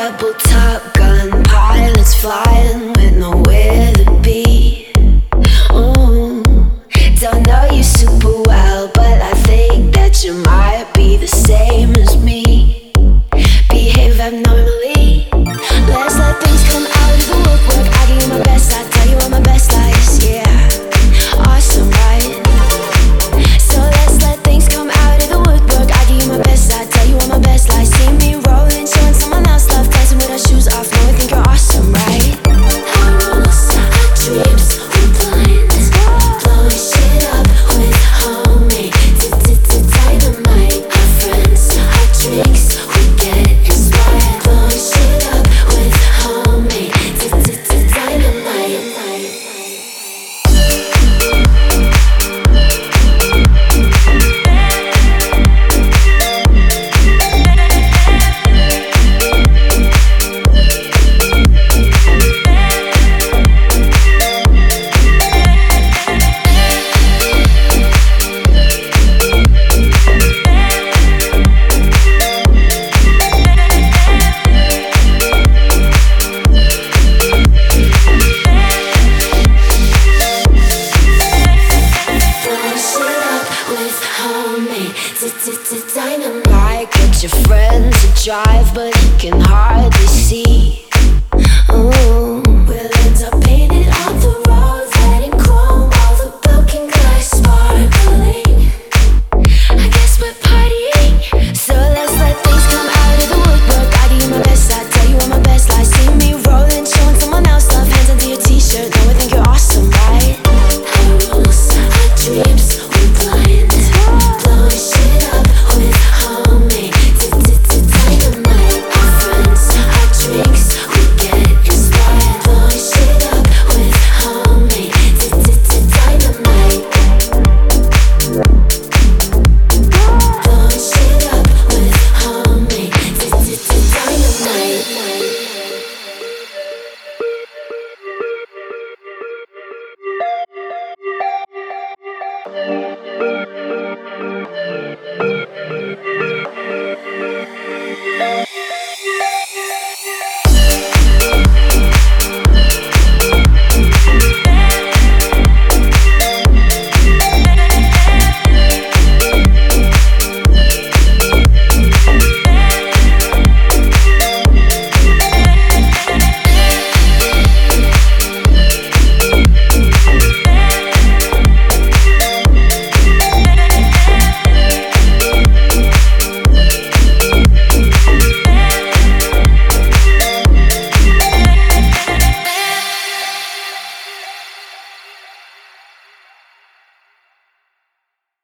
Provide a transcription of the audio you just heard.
double top gun pilots flying with nowhere to be. Dynamite, get your friends to drive, but you can hardly see.